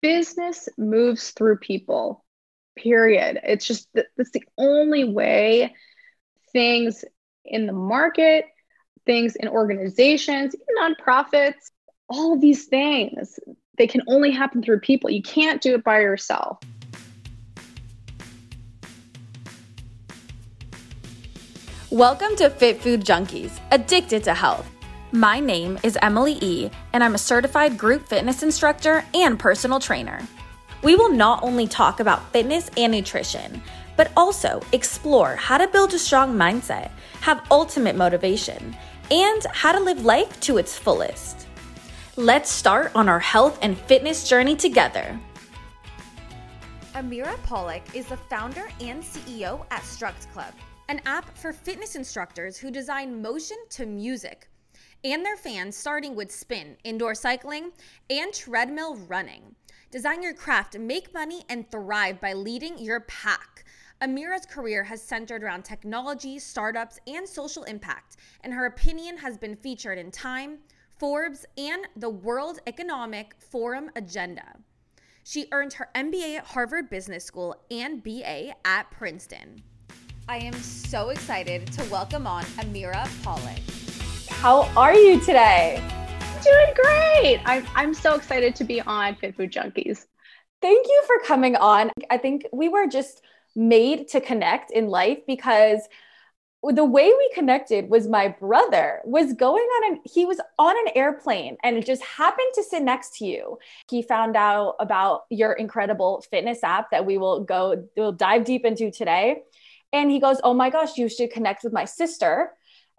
business moves through people period. It's just that's the only way things in the market things in organizations nonprofits all of these things they can only happen through people. You can't do it by yourself. Welcome to fit food junkies addicted to health my name is Emily E., and I'm a certified group fitness instructor and personal trainer. We will not only talk about fitness and nutrition, but also explore how to build a strong mindset, have ultimate motivation, and how to live life to its fullest. Let's start on our health and fitness journey together. Amira Polack is the founder and CEO at Struct Club, an app for fitness instructors who design motion to music and their fans, starting with spin, indoor cycling, and treadmill running. Design your craft, make money, and thrive by leading your pack. Amira's career has centered around technology, startups, and social impact, and her opinion has been featured in Time, Forbes, and the World Economic Forum agenda. She earned her MBA at Harvard Business School and BA at Princeton. I am so excited to welcome on Amira Polack. How are you today? Doing great. I'm, I'm so excited to be on Fit Food Junkies. Thank you for coming on. I think we were just made to connect in life because the way we connected was my brother was going on an he was on an airplane and it just happened to sit next to you he found out about your incredible fitness app that we will go we'll dive deep into today and he goes oh my gosh you should connect with my sister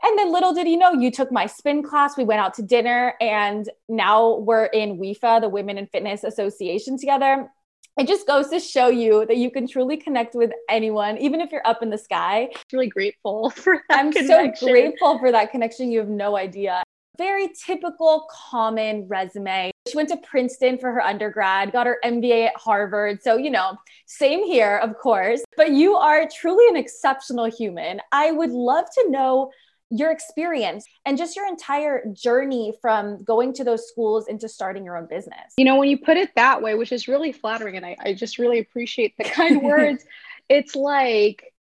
and then little did he know, you took my spin class. We went out to dinner, and now we're in WIFA, the Women in Fitness Association, together. It just goes to show you that you can truly connect with anyone, even if you're up in the sky. Really grateful for that. I'm connection. so grateful for that connection. You have no idea. Very typical, common resume. She went to Princeton for her undergrad, got her MBA at Harvard. So, you know, same here, of course. But you are truly an exceptional human. I would love to know your experience and just your entire journey from going to those schools into starting your own business. You know, when you put it that way, which is really flattering, and I, I just really appreciate the kind words, it's like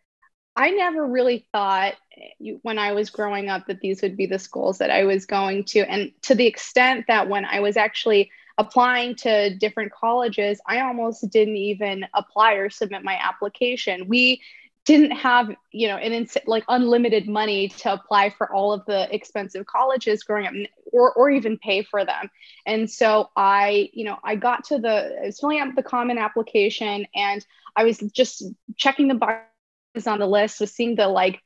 I never really thought eh, when I was growing up that these would be the schools that I was going to. And to the extent that when I was actually applying to different colleges, I almost didn't even apply or submit my application. We didn't have you know an ins- like unlimited money to apply for all of the expensive colleges growing up or, or even pay for them. And so i you know i got to the i was filling out the common application and i was just checking the boxes on the list was seeing the like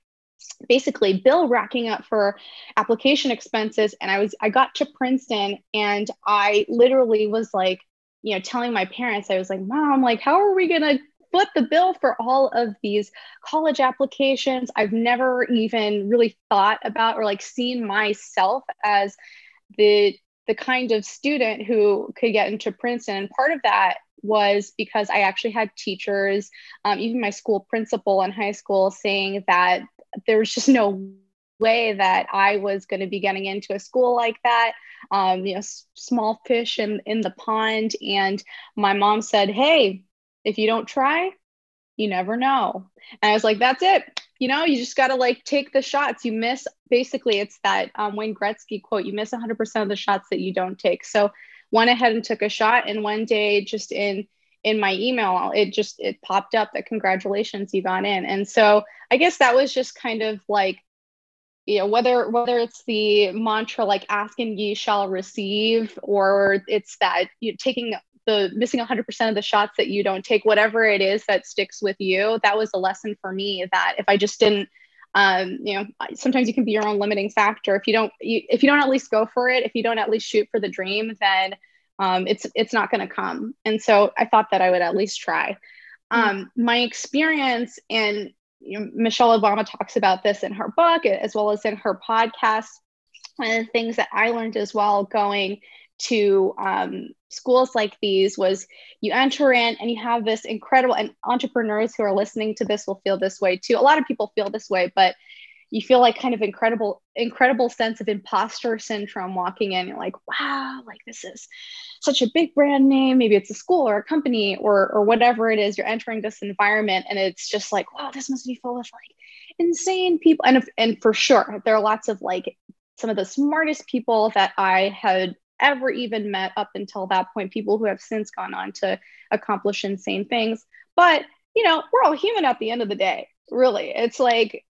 basically bill racking up for application expenses and i was i got to princeton and i literally was like you know telling my parents i was like mom like how are we going to foot the bill for all of these college applications. I've never even really thought about or like seen myself as the the kind of student who could get into Princeton. And part of that was because I actually had teachers, um, even my school principal in high school, saying that there was just no way that I was going to be getting into a school like that. Um, you know, s- small fish in, in the pond. And my mom said, Hey, if you don't try, you never know. And I was like, that's it. You know, you just got to like take the shots. You miss, basically, it's that um, Wayne Gretzky quote you miss 100% of the shots that you don't take. So, went ahead and took a shot. And one day, just in, in my email it just it popped up that congratulations you got in and so i guess that was just kind of like you know whether whether it's the mantra like ask and ye shall receive or it's that you know, taking the missing 100% of the shots that you don't take whatever it is that sticks with you that was a lesson for me that if i just didn't um, you know sometimes you can be your own limiting factor. If you don't you, if you don't at least go for it if you don't at least shoot for the dream then um, it's it's not going to come. And so i thought that i would at least try. Mm-hmm. um, my experience and you know, michelle obama talks about this in her book as well as in her podcast. One of the things that i learned as well going to um, schools like these was you enter in and you have this incredible and entrepreneurs who are listening to this will feel this way too. A lot of people feel this way but you feel like kind of incredible incredible sense of imposter syndrome walking in. You're like wow like this is such a big brand name. Maybe it's a school or a company or or whatever it is. You're entering this environment and it's just like wow this must be full of like insane people. And and for sure there are lots of like some of the smartest people that i had ever even met up until that point people who have since gone on to accomplish insane things but you know we're all human at the end of the day really it's like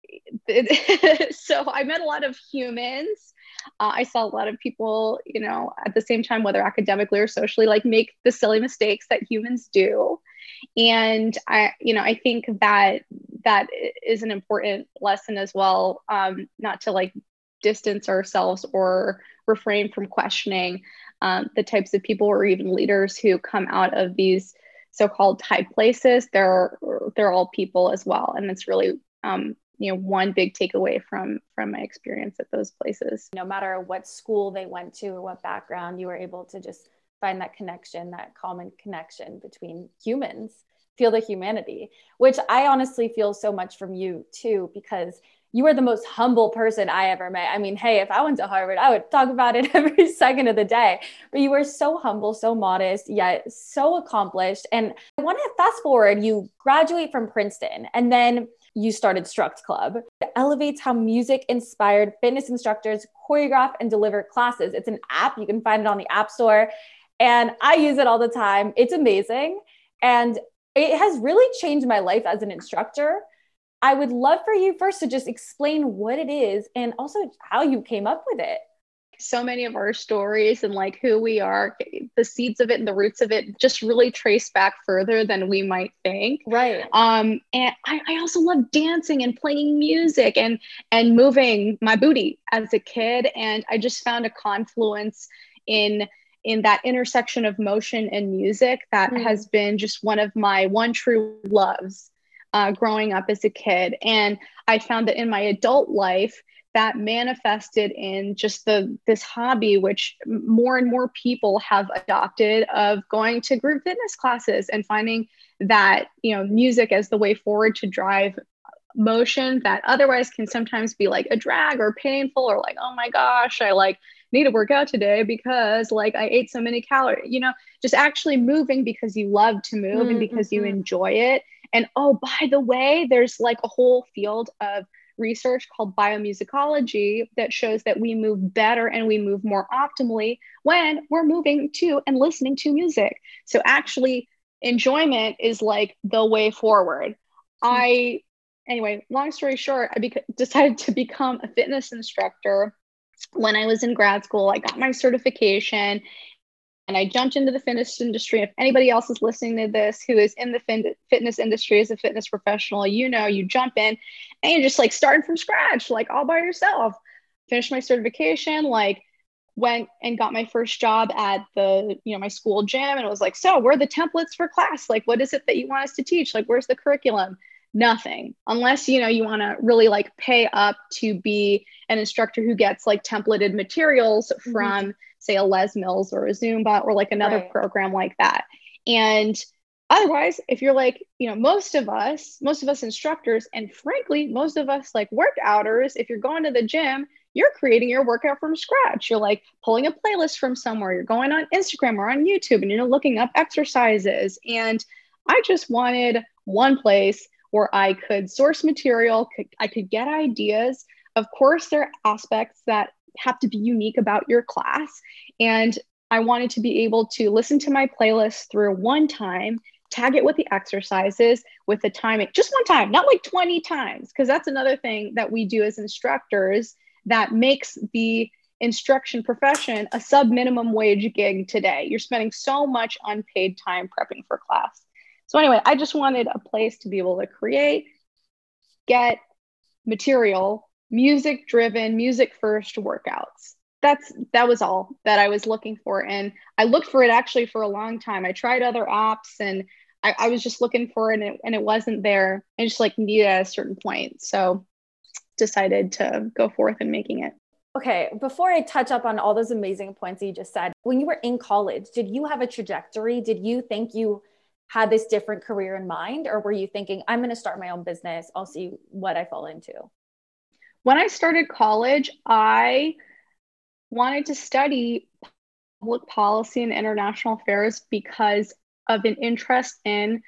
so I met a lot of humans. Uh, I saw a lot of people, you know, at the same time, whether academically or socially, like make the silly mistakes that humans do. And I, you know, I think that that is an important lesson as well, um, not to like distance ourselves or refrain from questioning um, the types of people or even leaders who come out of these so-called high places. They're they're all people as well, and it's really um, you know one big takeaway from from my experience at those places no matter what school they went to or what background you were able to just find that connection that common connection between humans feel the humanity which i honestly feel so much from you too because you are the most humble person I ever met. I mean, hey, if I went to Harvard, I would talk about it every second of the day. But you were so humble, so modest, yet so accomplished. And I want to fast forward, you graduate from Princeton and then you started Struct Club. It elevates how music inspired fitness instructors choreograph and deliver classes. It's an app, you can find it on the App Store. And I use it all the time. It's amazing. And it has really changed my life as an instructor. I would love for you first to just explain what it is and also how you came up with it. So many of our stories and like who we are the seeds of it and the roots of it just really trace back further than we might think. Right. Um and I, I also love dancing and playing music and and moving my booty as a kid. And i just found a confluence in in that intersection of motion and music that mm. has been just one of my one true loves uh, growing up as a kid and i found that in my adult life that manifested in just the this hobby which more and more people have adopted of going to group fitness classes and finding that you know music as the way forward to drive motion that otherwise can sometimes be like a drag or painful or like oh my gosh i like need to work out today because like i ate so many calories you know just actually moving because you love to move mm-hmm. and because you mm-hmm. enjoy it and oh by the way there's like a whole field of research called biomusicology that shows that we move better and we move more optimally when we're moving to and listening to music. So, actually, enjoyment is like the way forward. I, anyway, long story short, I beca- decided to become a fitness instructor when I was in grad school. I got my certification and I jumped into the fitness industry. If anybody else is listening to this who is in the fin- fitness industry as a fitness professional, you know, you jump in and you're just like starting from scratch, like all by yourself. Finished my certification, like went and got my first job at the, you know, my school gym and it was like, so where are the templates for class? Like, what is it that you want us to teach? Like, where's the curriculum? Nothing, unless you know you want to really like pay up to be an instructor who gets like templated materials mm-hmm. from. Mm-hmm say a Les Mills or a Zumba or like another right. program like that. And otherwise, if you're like, you know, most of us, most of us instructors, and frankly, most of us like workouters, if you're going to the gym, you're creating your workout from scratch. You're like pulling a playlist from somewhere, you're going on Instagram or on YouTube and you're looking up exercises. And I just wanted one place where I could source material, could, I could get ideas. Of course, there are aspects that have to be unique about your class. And I wanted to be able to listen to my playlist through one time, tag it with the exercises, with the timing, just one time, not like 20 times, because that's another thing that we do as instructors that makes the instruction profession a sub minimum wage gig today. You're spending so much unpaid time prepping for class. So, anyway, I just wanted a place to be able to create, get material music driven, music first workouts. That's that was all that I was looking for. And I looked for it actually for a long time. I tried other apps and I, I was just looking for it and, it and it wasn't there. I just like needed at a certain point. So decided to go forth and making it. Okay, before I touch up on all those amazing points you just said, when you were in college, did you have a trajectory? Did you think you had this different career in mind? Or were you thinking, I'm going to start my own business? I'll see what I fall into? When I started college, I wanted to study public policy and international affairs because of an interest in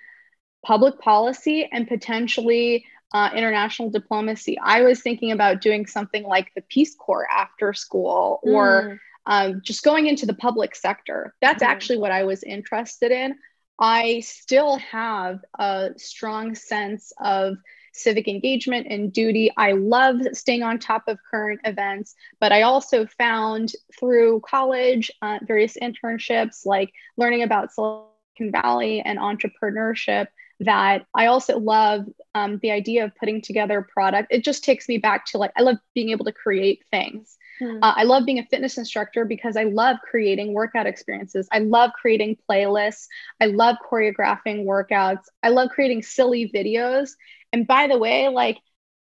public policy and potentially uh, international diplomacy. I was thinking about doing something like the Peace Corps after school or mm. um, just going into the public sector. That's mm. actually what I was interested in. I still have a strong sense of civic engagement and duty. I love staying on top of current events, but I also found through college, uh, various internships, like learning about Silicon Valley and entrepreneurship, that I also love um, the idea of putting together product. It just takes me back to like, I love being able to create things. Hmm. Uh, I love being a fitness instructor because I love creating workout experiences. I love creating playlists. I love choreographing workouts. I love creating silly videos. And by the way, like,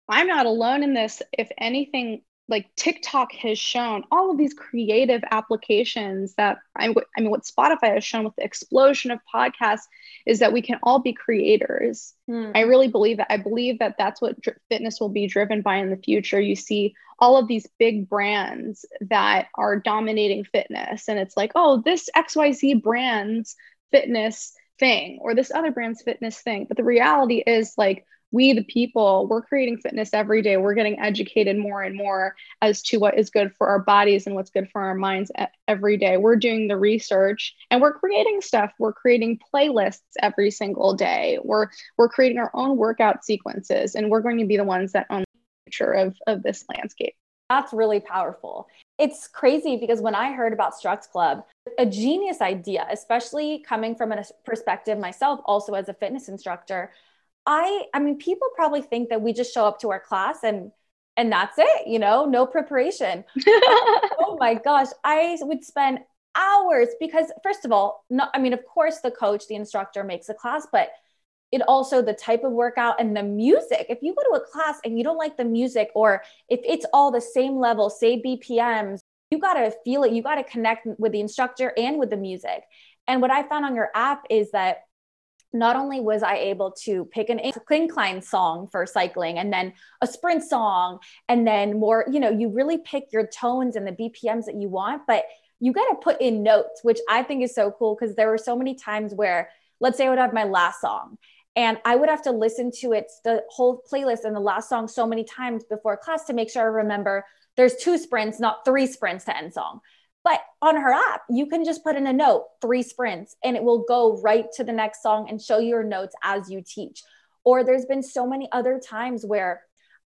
I'm not alone in this. If anything, like TikTok has shown all of these creative applications that I, I mean, what Spotify has shown with the explosion of podcasts is that we can all be creators. Hmm. I really believe that. I believe that that's what dr- fitness will be driven by in the future. You see all of these big brands that are dominating fitness, and it's like, oh, this XYZ brand's fitness thing or this other brand's fitness thing. But the reality is, like, we the people we're creating fitness every day. We're getting educated more and more as to what is good for our bodies and what's good for our minds every day. We're doing the research and we're creating stuff. We're creating playlists every single day. We're we're creating our own workout sequences and we're going to be the ones that own the future of of this landscape. That's really powerful. It's crazy because when I heard about Struct Club, a genius idea, especially coming from a perspective myself, also as a fitness instructor, I I mean people probably think that we just show up to our class and and that's it, you know, no preparation. oh my gosh, I would spend hours because first of all, not I mean of course the coach, the instructor makes a class, but it also the type of workout and the music. If you go to a class and you don't like the music or if it's all the same level, say BPMs, you got to feel it. You got to connect with the instructor and with the music. And what I found on your app is that not only was I able to pick an incline song for cycling and then a sprint song, and then more, you know, you really pick your tones and the BPMs that you want, but you got to put in notes, which I think is so cool because there were so many times where, let's say I would have my last song and I would have to listen to it, the whole playlist and the last song so many times before class to make sure I remember there's two sprints, not three sprints to end song. But on her app, you can just put in a note, three sprints, and it will go right to the next song and show your notes as you teach. Or there's been so many other times where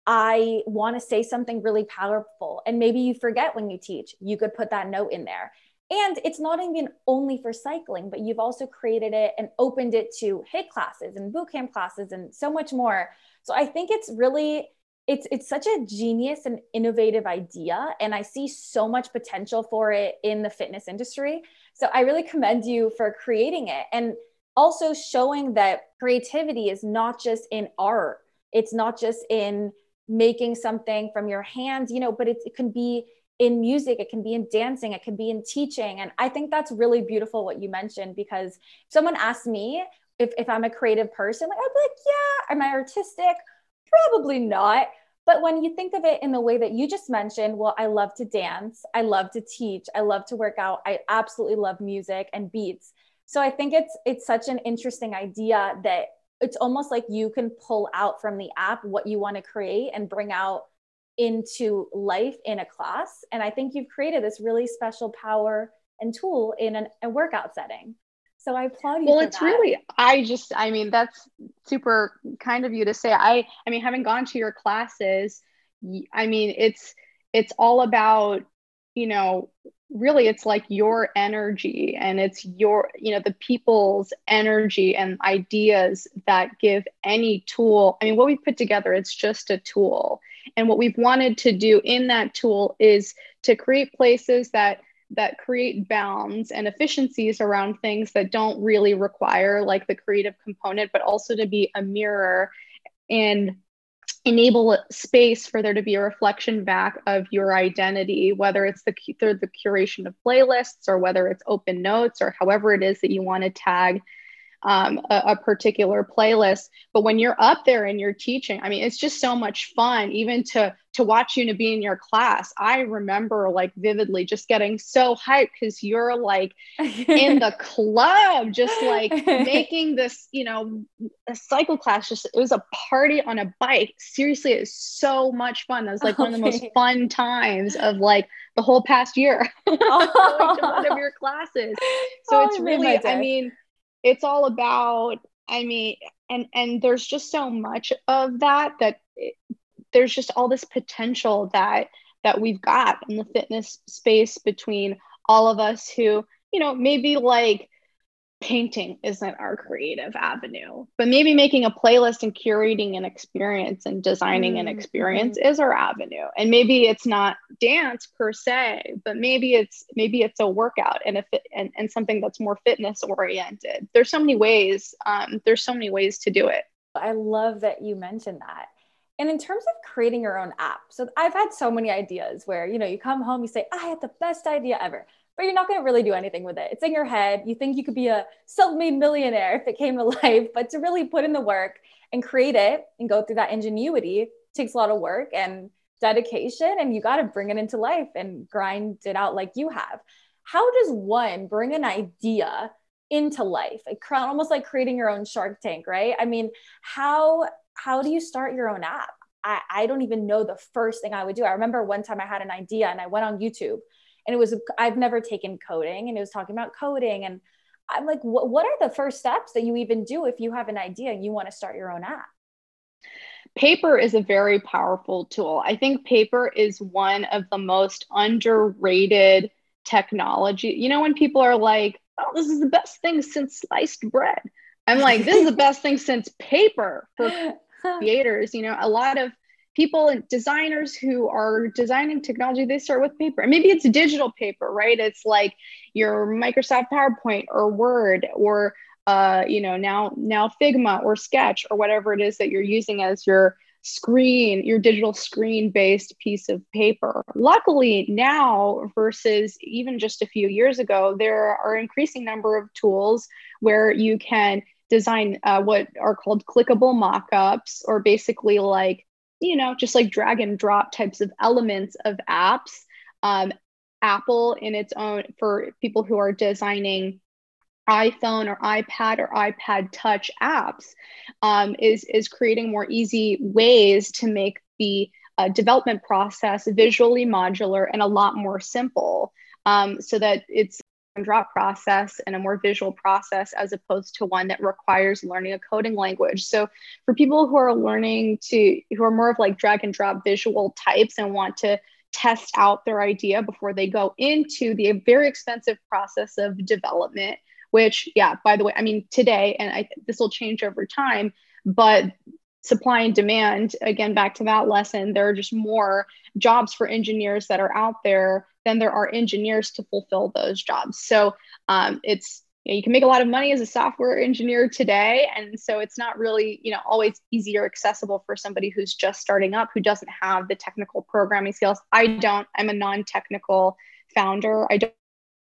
I want to say something really powerful, and maybe you forget when you teach. You could put that note in there. And it's not even only for cycling, but you've also created it and opened it to HIIT classes and bootcamp classes and so much more. So I think it's really it's it's such a genius and innovative idea and i see so much potential for it in the fitness industry. So i really commend you for creating it and also showing that creativity is not just in art. It's not just in making something from your hands you know but it, it can be in music it can be in dancing it can be in teaching and i think that's really beautiful what you mentioned because someone asked me if, if i'm a creative person like i'd be like yeah am i artistic Probably not. But when you think of it in the way that you just mentioned, well, I love to dance, I love to teach, I love to work out, I absolutely love music and beats. So I think it's it's such an interesting idea that it's almost like you can pull out from the app what you want to create and bring out into life in a class. And I think you've created this really special power and tool in an, a workout setting. So I applaud you. Well, it's that. really, I just, I mean, that's super kind of you to say. I, I mean, having gone to your classes, I mean, it's, it's all about, you know, really it's like your energy and it's your, you know, the people's energy and ideas that give any tool. I mean, what we put together, it's just a tool. And what we've wanted to do in that tool is to create places that that create bounds and efficiencies around things that don't really require like the creative component, but also to be a mirror and enable space for there to be a reflection back of your identity, whether it's the, the curation of playlists or whether it's open notes or however it is that you want to tag um, a, a, particular playlist. But when you're up there and you're teaching, I mean, it's just so much fun, even to to watch you to be in your class, I remember like vividly just getting so hyped because you're like in the club, just like making this, you know, a cycle class. Just it was a party on a bike. Seriously, it was so much fun. That was like one of the most fun times of like the whole past year one of your classes. So oh, it's really, I mean, it's all about I mean, and and there's just so much of that that it, there's just all this potential that that we've got in the fitness space between all of us who, you know, maybe like painting isn't our creative avenue, but maybe making a playlist and curating an experience and designing mm-hmm. an experience is our avenue. And maybe it's not dance per se, but maybe it's maybe it's a workout and a fit and, and something that's more fitness oriented. There's so many ways. Um, there's so many ways to do it. I love that you mentioned that. And in terms of creating your own app, so I've had so many ideas where you know you come home, you say, I had the best idea ever but you're not going to really do anything with it. It's in your head. You think you could be a self made millionaire if it came to life, but to really put in the work and create it and go through that ingenuity takes a lot of work and dedication. And you got to bring it into life and grind it out like you have. How does one bring an idea into life? Almost like creating your own Shark Tank, right? I mean, how how do you start your own app? I, I don't even know the first thing I would do. I remember one time I had an idea and I went on YouTube and it was I've never taken coding and it was talking about coding and I'm like what, what are the first steps that you even do if you have an idea and you want to start your own app? Paper is a very powerful tool. I think paper is one of the most underrated technology. You know when people are like, "Oh, this is the best thing since sliced bread." I'm like, "This is the best thing since paper for creators." You know, a lot of people and designers who are designing technology they start with paper. And maybe it's digital paper right? It's like your microsoft powerpoint or word or uh, you know now now figma or sketch or whatever it is that you're using as your screen your digital screen based piece of paper. Luckily now versus even just a few years ago there are increasing number of tools where you can design uh, what are called clickable mock-ups or basically like you know, just like drag and drop types of elements of apps. Um, Apple, in its own, for people who are designing iPhone or iPad or iPad Touch apps, um, is is creating more easy ways to make the uh, development process visually modular and a lot more simple, um, so that it's and drop process and a more visual process as opposed to one that requires learning a coding language. So for people who are learning to who are more of like drag and drop visual types and want to test out their idea before they go into the very expensive process of development which yeah by the way i mean today and I, this will change over time but supply and demand again back to that lesson there are just more jobs for engineers that are out there than there are engineers to fulfill those jobs. So um, it's you, know, you can make a lot of money as a software engineer today, and so it's not really you know always easy or accessible for somebody who's just starting up who doesn't have the technical programming skills. I don't. I'm a non-technical founder. I don't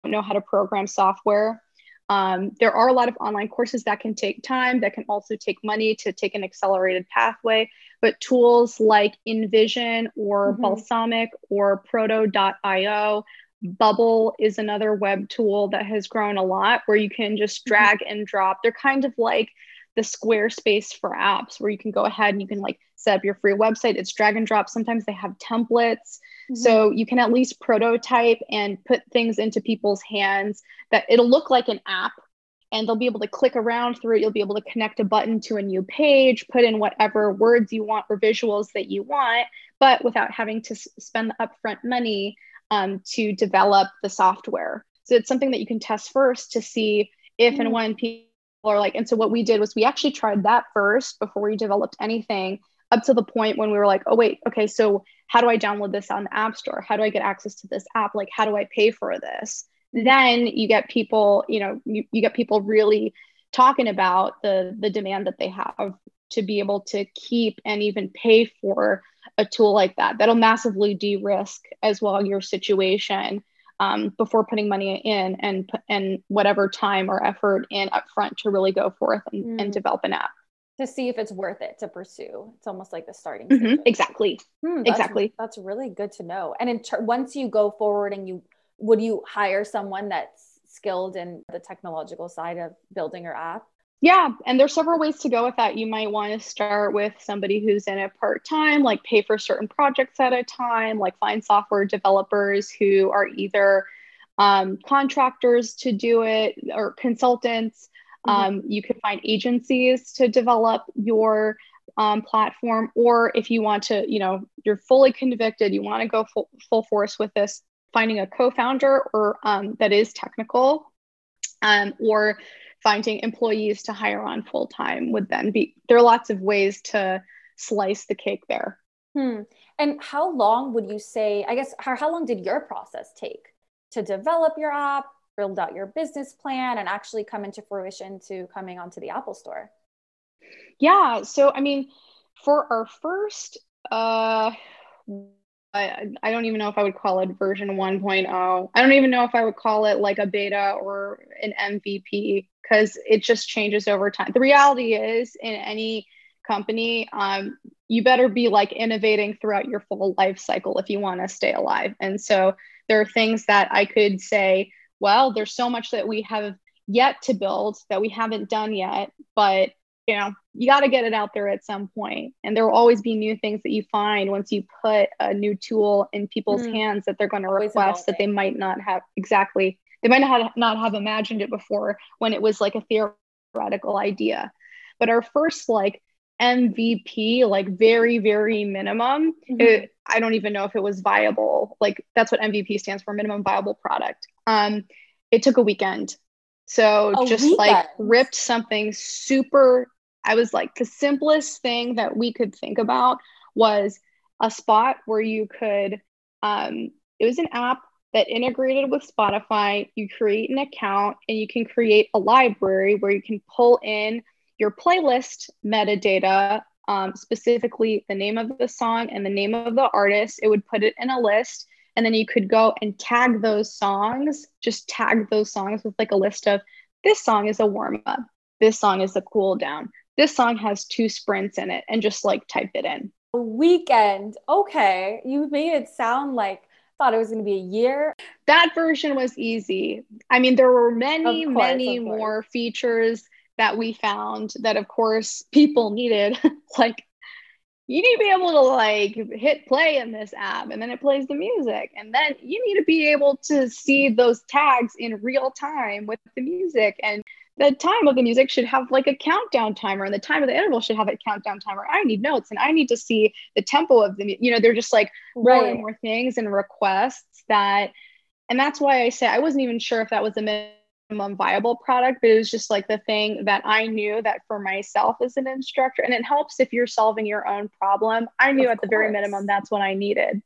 know how to program software. Um, there are a lot of online courses that can take time, that can also take money to take an accelerated pathway. But tools like InVision or mm-hmm. Balsamiq or Proto.io, Bubble is another web tool that has grown a lot where you can just mm-hmm. drag mm-hmm. and drop. They're kind of like the Squarespace for apps where you can go ahead and you can like set up your free website. It's drag and drop. Sometimes they have templates. Mm-hmm. So you can at least prototype and put things into people's hands that it'll look like an app and they'll be able to click around through it. You'll be able to connect a button to a new page, put in whatever words you want or visuals that you want, but without having to spend the upfront money um, to develop the software. So it's something that you can test first to see if and when people are like, and so what we did was we actually tried that first before we developed anything up to the point when we were like, oh, wait, okay, so how do I download this on the App Store? How do I get access to this app? Like, how do I pay for this? Then you get people, you know, you, you get people really talking about the the demand that they have to be able to keep and even pay for a tool like that. That'll massively de-risk as well your situation um, before putting money in and and whatever time or effort in upfront to really go forth and, mm. and develop an app. to see if it's worth it to pursue. It's almost like the starting. Mm-hmm. Exactly. Hmm, that's, exactly. That's really good to know. And in ter- once you go forward and you would you hire someone that's skilled in the technological side of building your app? Yeah, and there's several ways to go with that. You might want to start with somebody who's in it part time, like pay for certain projects at a time, like find software developers who are either um, contractors to do it or consultants. Mm-hmm. Um, you could find agencies to develop your um, platform, or if you want to, you know, you're fully convicted, you want to go full, full force with this, finding a co-founder or um, that is technical, um, or finding employees to hire on full time would then be. There are lots of ways to slice the cake there. Hmm. And how long would you say? I guess how, how long did your process take to develop your app, build out your business plan, and actually come into fruition to coming onto the Apple Store? Yeah. So I mean, for our first uh I, I don't even know if I would call it version 1.0. I don't even know if I would call it like a beta or an MVP because it just changes over time. The reality is, in any company, um, you better be like innovating throughout your full life cycle if you want to stay alive. And so there are things that I could say, well, there's so much that we have yet to build that we haven't done yet, but you know you got to get it out there at some point. and there will always be new things that you find once you put a new tool in people's mm. hands that they're going to request that they might not have exactly they might not have, not have imagined it before when it was like a theoretical idea but our first like mvp like very very minimum mm-hmm. it, i don't even know if it was viable like that's what mvp stands for minimum viable product um it took a weekend so a just weekend. like ripped something super I was like, the simplest thing that we could think about was a spot where you could, um, it was an app that integrated with Spotify. You create an account and you can create a library where you can pull in your playlist metadata, um, specifically the name of the song and the name of the artist. It would put it in a list. And then you could go and tag those songs, just tag those songs with like a list of this song is a warm up, this song is a cool down, this song has two sprints in it and just like type it in. A weekend. Okay. You made it sound like thought it was going to be a year. That version was easy. I mean, there were many, course, many more features that we found that, of course, people needed. like, you need to be able to like hit play in this app and then it plays the music. And then you need to be able to see those tags in real time with the music. And the time of the music should have like a countdown timer and the time of the interval should have a countdown timer i need notes and i need to see the tempo of the you know they're just like right. more and more things and requests that and that's why i say i wasn't even sure if that was the minimum viable product but it was just like the thing that i knew that for myself as an instructor and it helps if you're solving your own problem i knew of at course. the very minimum that's what i needed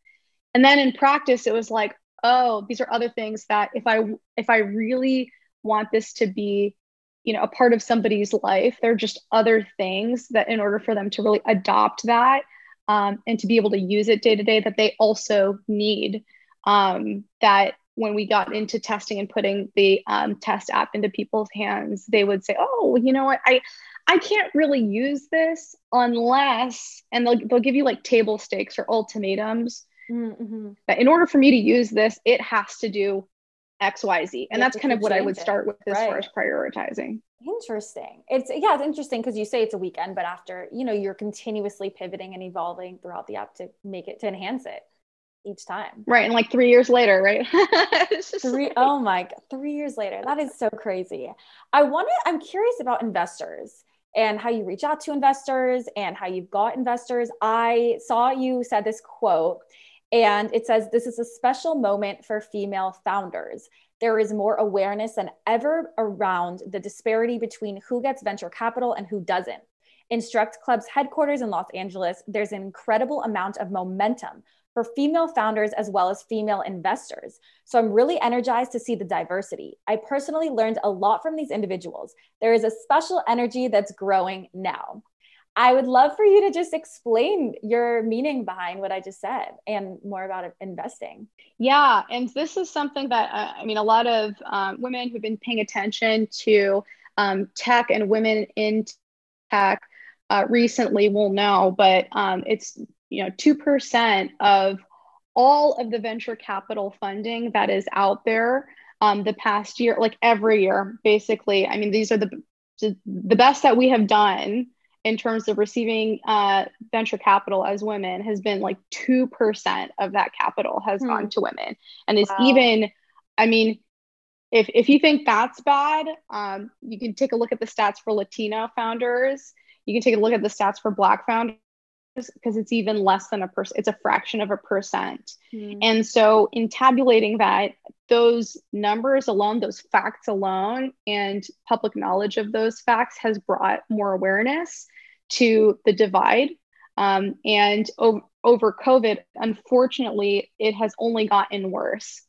and then in practice it was like oh these are other things that if i if i really want this to be you know a part of somebody's life there are just other things that in order for them to really adopt that um, and to be able to use it day to day that they also need um, that when we got into testing and putting the um, test app into people's hands they would say oh you know what i i can't really use this unless and they'll, they'll give you like table stakes or ultimatums mm-hmm. that in order for me to use this it has to do XYZ. And that's kind of what I would start with as right. far as prioritizing. Interesting. It's yeah, it's interesting because you say it's a weekend, but after, you know, you're continuously pivoting and evolving throughout the app to make it to enhance it each time. Right. And like three years later, right? three like... oh my god, three years later. That is so crazy. I want to, I'm curious about investors and how you reach out to investors and how you've got investors. I saw you said this quote and it says, This is a special moment for female founders. There is more awareness than ever around the disparity between who gets venture capital and who doesn't. Instruct Club's headquarters in Los Angeles, there's an incredible amount of momentum for female founders as well as female investors. So I'm really energized to see the diversity. I personally learned a lot from these individuals. There is a special energy that's growing now. I would love for you to just explain your meaning behind what I just said and more about investing. Yeah. And this is something that, uh, I mean, a lot of um, women who've been paying attention to um, tech and women in tech uh, recently will know, but um, it's you know two percent of all of the venture capital funding that is out there um, the past year, like every year, basically. I mean, these are the the best that we have done in terms of receiving uh, venture capital as women has been like 2% of that capital has hmm. gone to women. And it's wow. even, I mean, if, if you think that's bad, um, you can take a look at the stats for Latino founders. You can take a look at the stats for Black founders because it's even less than a percent, it's a fraction of a percent. Hmm. And so, in tabulating that, those numbers alone, those facts alone, and public knowledge of those facts has brought more awareness to the divide. Um, and o- over COVID, unfortunately, it has only gotten worse.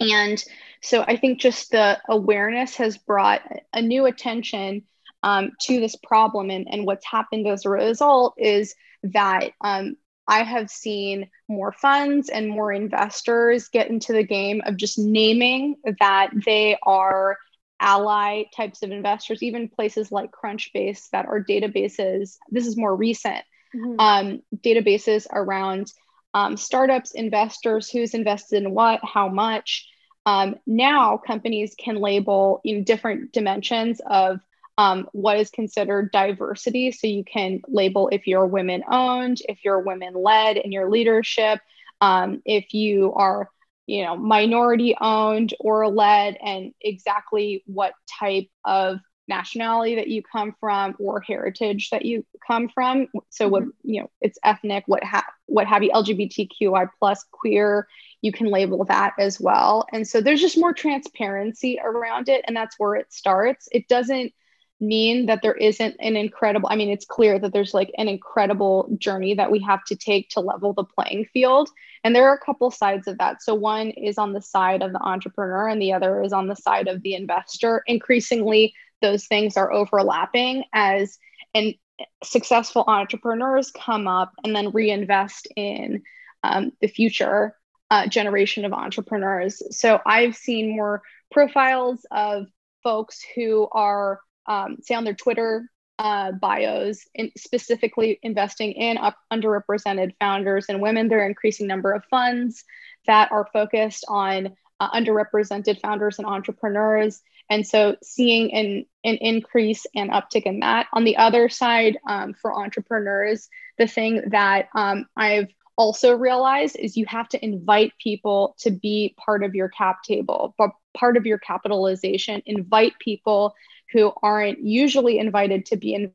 And so I think just the awareness has brought a new attention um, to this problem. And, and what's happened as a result is that um, I have seen more funds and more investors get into the game of just naming that they are ally types of investors, even places like Crunchbase that are databases. This is more recent mm-hmm. um, databases around um, startups, investors, who's invested in what, how much. Um, now companies can label in different dimensions of um, what is considered diversity. So you can label if you're women owned, if you're women led in your leadership, um, if you are you know minority owned or led and exactly what type of nationality that you come from or heritage that you come from so what mm-hmm. you know it's ethnic what ha- what have you lgbtqi plus queer you can label that as well and so there's just more transparency around it and that's where it starts it doesn't mean that there isn't an incredible i mean it's clear that there's like an incredible journey that we have to take to level the playing field. And there are a couple sides of that. So one is on the side of the entrepreneur and the other is on the side of the investor. Increasingly those things are overlapping as and successful entrepreneurs come up and then reinvest in um, the future uh, generation of entrepreneurs. So i've seen more profiles of folks who are um, say on their Twitter uh, bios, in specifically investing in up, underrepresented founders and women. There are increasing number of funds that are focused on uh, underrepresented founders and entrepreneurs. And so seeing an, an increase and uptick in that. On the other side, um, for entrepreneurs, the thing that um, I've also realized is you have to invite people to be part of your cap table, but part of your capitalization, invite people who aren't usually invited to be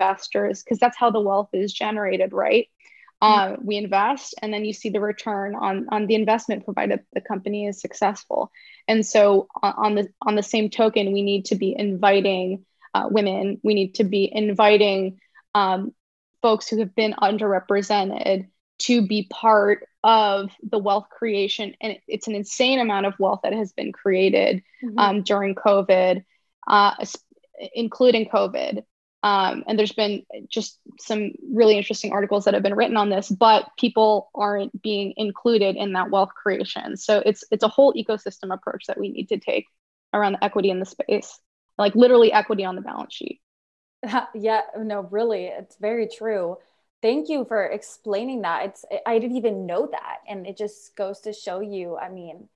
investors because that's how the wealth is generated, right? Mm-hmm. Uh, we invest and then you see the return on, on the investment provided the company is successful. And so uh, on the on the same token, we need to be inviting uh, women. We need to be inviting um, folks who have been underrepresented to be part of the wealth creation. And it's an insane amount of wealth that has been created mm-hmm. um, during COVID uh, including COVID. Um, and there's been just some really interesting articles that have been written on this, but people aren't being included in that wealth creation. So it's it's a whole ecosystem approach that we need to take around the equity in the space, like literally equity on the balance sheet. Yeah, no, really, it's very true. Thank you for explaining that. It's I didn't even know that, and it just goes to show you. I mean,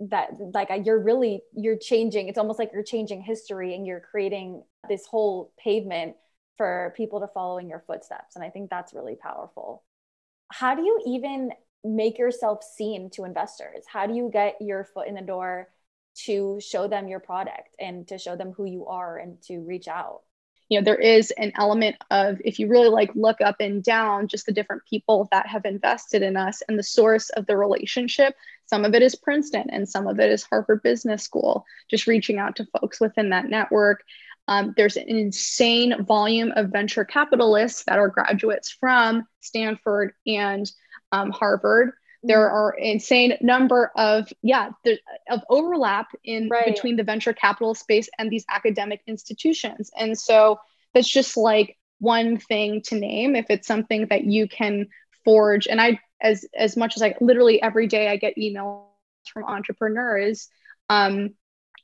that like uh, you're really you're changing it's almost like you're changing history and you're creating this whole pavement for people to follow in your footsteps and i think that's really powerful. How do you even make yourself seen to investors? How do you get your foot in the door to show them your product and to show them who you are and to reach out? You know there is an element of if you really like look up and down just the different people that have invested in us and the source of the relationship some of it is princeton and some of it is harvard business school just reaching out to folks within that network um, there's an insane volume of venture capitalists that are graduates from stanford and um, harvard there mm-hmm. are insane number of yeah of overlap in right. between the venture capital space and these academic institutions and so that's just like one thing to name if it's something that you can forge and i as as much as i literally every day i get emails from entrepreneurs um,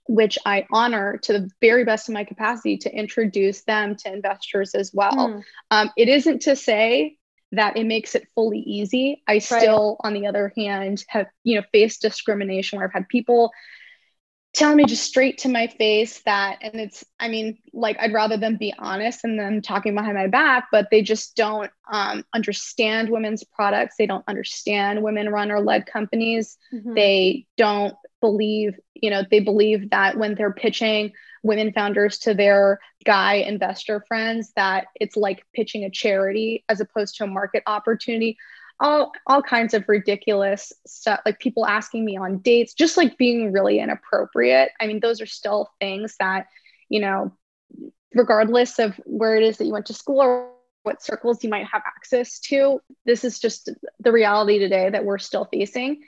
which I honor to the very best of my capacity to introduce them to investors as well. Mm. Um, it isn't to say that it makes it fully easy. I still, right. on the other hand, have you know faced discrimination where I've had people telling me just straight to my face that and it's i mean like i'd rather them be honest and them talking behind my back but they just don't um, understand women's products. They don't understand women run or led companies. Mm-hmm. they don't believe you know they believe that when they're pitching women founders to their guy investor friends that it's like pitching a charity as opposed to a market opportunity all all kinds of ridiculous stuff like people asking me on dates just like being really inappropriate. I mean those are still things that you know regardless of where it is that you went to school or what circles you might have access to this is just the reality today that we're still facing.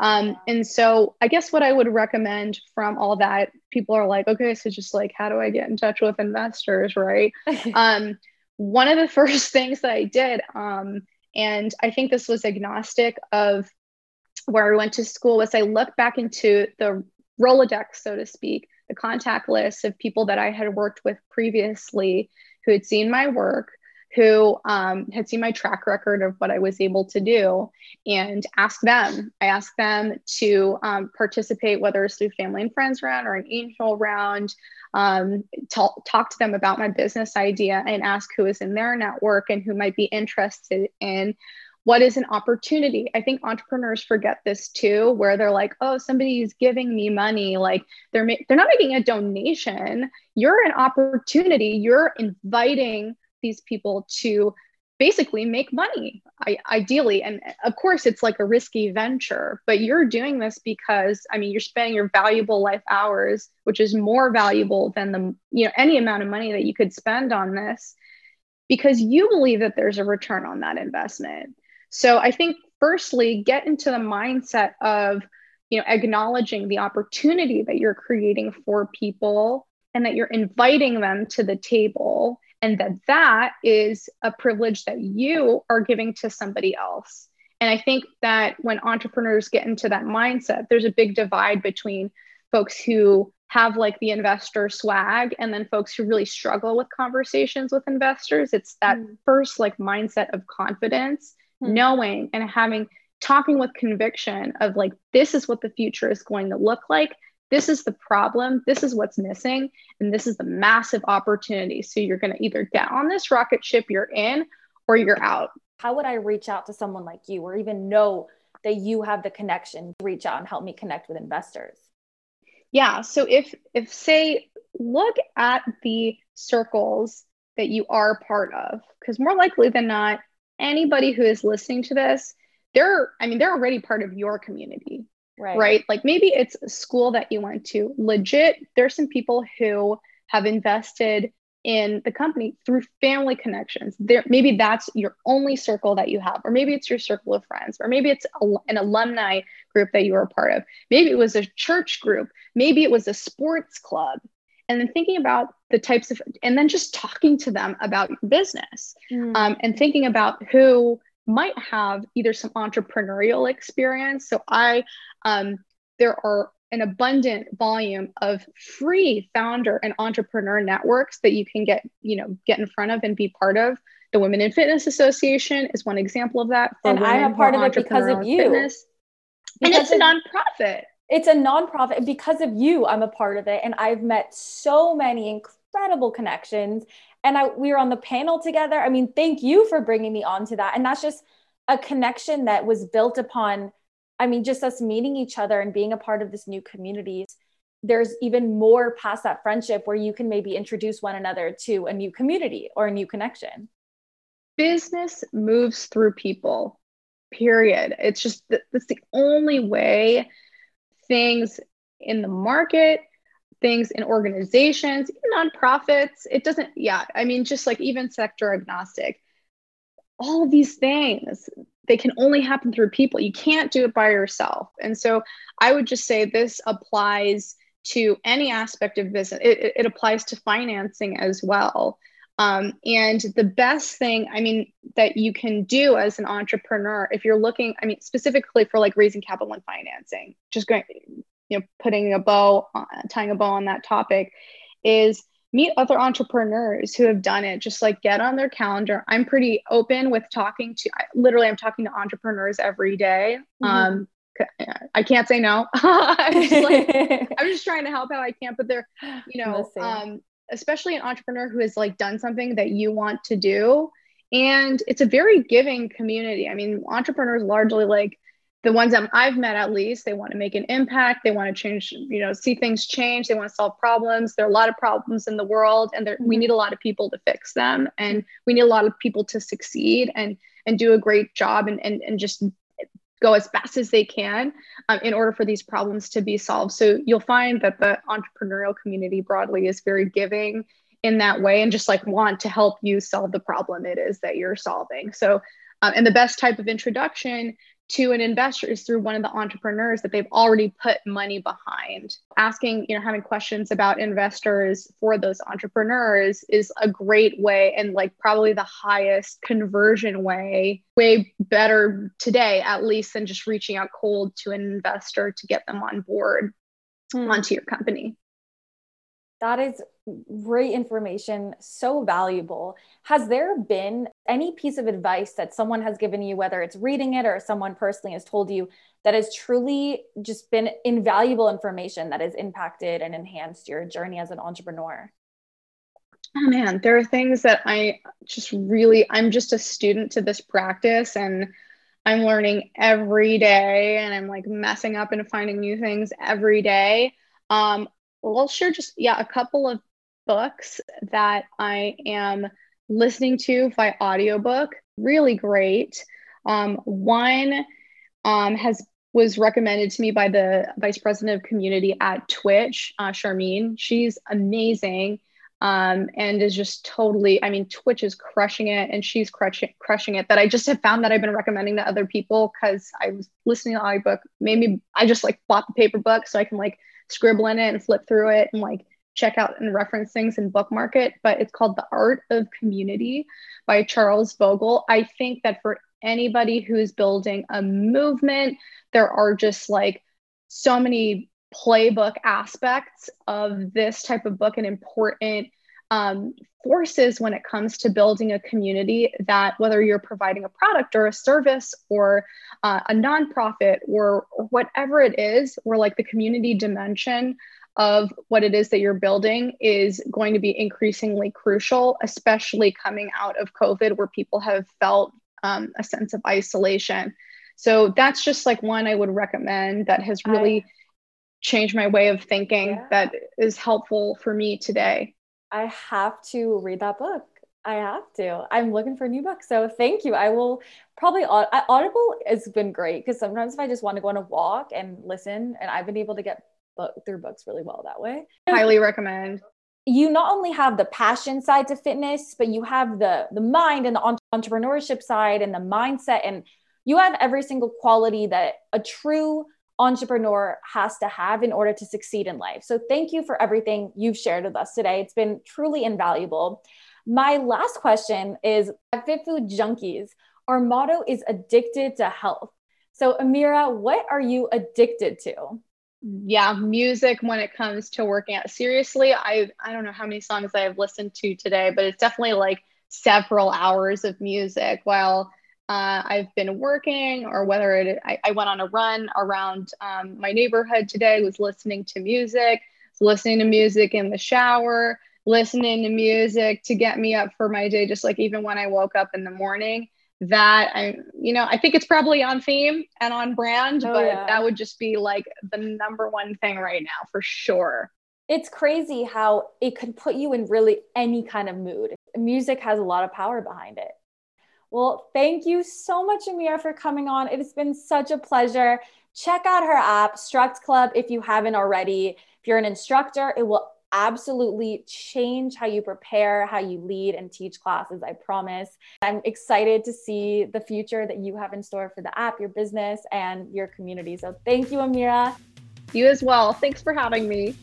Um, and so i guess what i would recommend from all that people are like okay so just like how do i get in touch with investors? Right? Um, one of the first things that i did um, and I think this was agnostic of where I went to school was I looked back into the Rolodex, so to speak, the contact list of people that I had worked with previously who had seen my work, who um, had seen my track record of what I was able to do, and asked them. I asked them to um, participate, whether it's through family and friends round or an angel round, um, talk, talk to them about my business idea and ask who is in their network and who might be interested in what is an opportunity. I think entrepreneurs forget this too where they're like oh somebody's giving me money like they're ma- they're not making a donation. You're an opportunity. You're inviting these people to basically make money ideally. And of course it's like a risky venture but you're doing this because i mean you're spending your valuable life hours which is more valuable than the you know any amount of money that you could spend on this because you believe that there's a return on that investment. So i think firstly get into the mindset of you know acknowledging the opportunity that you're creating for people and that you're inviting them to the table and that that is a privilege that you are giving to somebody else and i think that when entrepreneurs get into that mindset there's a big divide between folks who have like the investor swag and then folks who really struggle with conversations with investors it's that mm. first like mindset of confidence mm. knowing and having talking with conviction of like this is what the future is going to look like this is the problem, this is what's missing, and this is the massive opportunity. So you're going to either get on this rocket ship you're in or you're out. How would I reach out to someone like you or even know that you have the connection to reach out and help me connect with investors? Yeah, so if if say look at the circles that you are part of because more likely than not anybody who is listening to this they're i mean they're already part of your community right. right? Like maybe it's a school that you went to. Legit, there's some people who have invested in the company through family connections. There, maybe that's your only circle that you have, or maybe it's your circle of friends, or maybe it's a, an alumni group that you were a part of. Maybe it was a church group. Maybe it was a sports club. And then thinking about the types of, and then just talking to them about your business, mm. um, and thinking about who might have either some entrepreneurial experience. So I, um, there are an abundant volume of free founder and entrepreneur networks that you can get, you know, get in front of and be part of. The Women in Fitness Association is one example of that. and I'm a part of it because of you. Fitness. and it's a nonprofit. It's a nonprofit because of you. I'm a part of it, and I've met so many incredible connections and I we were on the panel together. I mean, thank you for bringing me on to that. And that's just a connection that was built upon I mean, just us meeting each other and being a part of this new community. There's even more past that friendship where you can maybe introduce one another to a new community or a new connection. Business moves through people, period. It's just that's the only way things in the market things in organizations, nonprofits. It doesn't, yeah, I mean, just like even sector agnostic, all of these things, they can only happen through people. You can't do it by yourself. And so I would just say this applies to any aspect of business, it, it applies to financing as well. Um, and the best thing, I mean, that you can do as an entrepreneur, if you're looking, I mean, specifically for like raising capital and financing, just going, you know putting a bow tying a bow on that topic is meet other entrepreneurs who have done it just like get on their calendar i'm pretty open with talking to I, literally i'm talking to entrepreneurs every day. Mm-hmm. um I can't say no. I'm, just like, I'm just trying to help how I can, but they're, you know, um, especially an entrepreneur who has like done something that you want to do. And it's a very giving community. I mean, entrepreneurs largely like the ones that I've met at least, they want to make an impact. They want to change, you know, see things change. They want to solve problems. There are a lot of problems in the world, and there, we mm-hmm. need a lot of people to fix them, and we need a lot of people to succeed and and do a great job and and, and just go as fast as they can um, in order for these problems to be solved. So you'll find that the entrepreneurial community broadly is very giving in that way and just like want to help you solve the problem it is that you're solving. So, um, and the best type of introduction to an investor is through one of the entrepreneurs that they've already put money behind. Asking, you know, having questions about investors for those entrepreneurs is a great way and like probably the highest conversion way, way better today, at least than just reaching out cold to an investor to get them on board hmm. onto your company. That is great information, so valuable. Has there been any piece of advice that someone has given you, whether it's reading it or someone personally has told you, that has truly just been invaluable information that has impacted and enhanced your journey as an entrepreneur? Oh man, there are things that I just really, I'm just a student to this practice and I'm learning every day and I'm like messing up and finding new things every day. Um, well, I'll share just, yeah, a couple of books that I am listening to by audiobook. Really great. Um, one um, has was recommended to me by the vice president of community at Twitch, uh, Charmene. She's amazing um, and is just totally. I mean, Twitch is crushing it, and she's crushing crushing it. That I just have found that I've been recommending to other people because I was listening to the audiobook. Maybe I just like bought the paper book so I can like scribble in it and flip through it and like check out and reference things and bookmark it, but it's called The Art of Community by Charles Vogl. I think that for anybody who's building a movement, there are just like so many playbook aspects of this type of book and important um, forces when it comes to building a community that whether you're providing a product or a service or uh, a nonprofit or, or whatever it is, or like the community dimension of what it is that you're building is going to be increasingly crucial, especially coming out of COVID, where people have felt um, a sense of isolation. So that's just like one I would recommend that has really I, changed my way of thinking yeah. that is helpful for me today. I have to read that book. I have to. I'm looking for a new book. So thank you. I will probably Audible has been great because sometimes if I just want to go on a walk and listen, and I've been able to get book through books really well that way. Highly recommend. You not only have the passion side to fitness, but you have the the mind and the entrepreneurship side and the mindset and you have every single quality that a true entrepreneur has to have in order to succeed in life. So thank you for everything you've shared with us today. It's been truly invaluable. My last question is at Fit Food Junkies, our motto is addicted to health. So Amira, what are you addicted to? Yeah, music when it comes to working out. Seriously, I I don't know how many songs I have listened to today, but it's definitely like several hours of music while uh, I've been working or whether it I, I went on a run around um, my neighborhood today, was listening to music, listening to music in the shower, listening to music to get me up for my day, just like even when I woke up in the morning that I, you know, I think it's probably on theme and on brand, oh, but yeah. that would just be like the number one thing right now for sure. It's crazy how it could put you in really any kind of mood. Music has a lot of power behind it. Well, thank you so much, Amira, for coming on. It has been such a pleasure. Check out her app, Struct Club, if you haven't already. If you're an instructor, it will absolutely change how you prepare, how you lead and teach classes, I promise. I'm excited to see the future that you have in store for the app, your business, and your community. So thank you, Amira. You as well. Thanks for having me.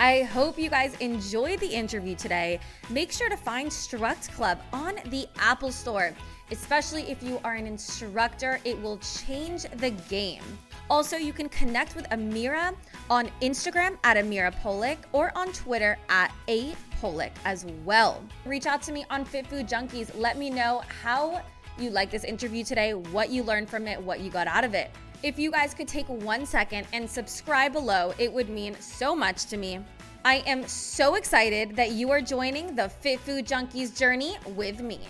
I hope you guys enjoyed the interview today. Make sure to find Struct Club on the Apple Store, especially if you are an instructor. It will change the game. Also, you can connect with Amira on Instagram at Amira Polack or on Twitter at A Polack as well. Reach out to me on Fit Food Junkies. Let me know how you like this interview today, what you learned from it, what you got out of it. If you guys could take one second and subscribe below, it would mean so much to me. I am so excited that you are joining the Fit Food Junkies journey with me.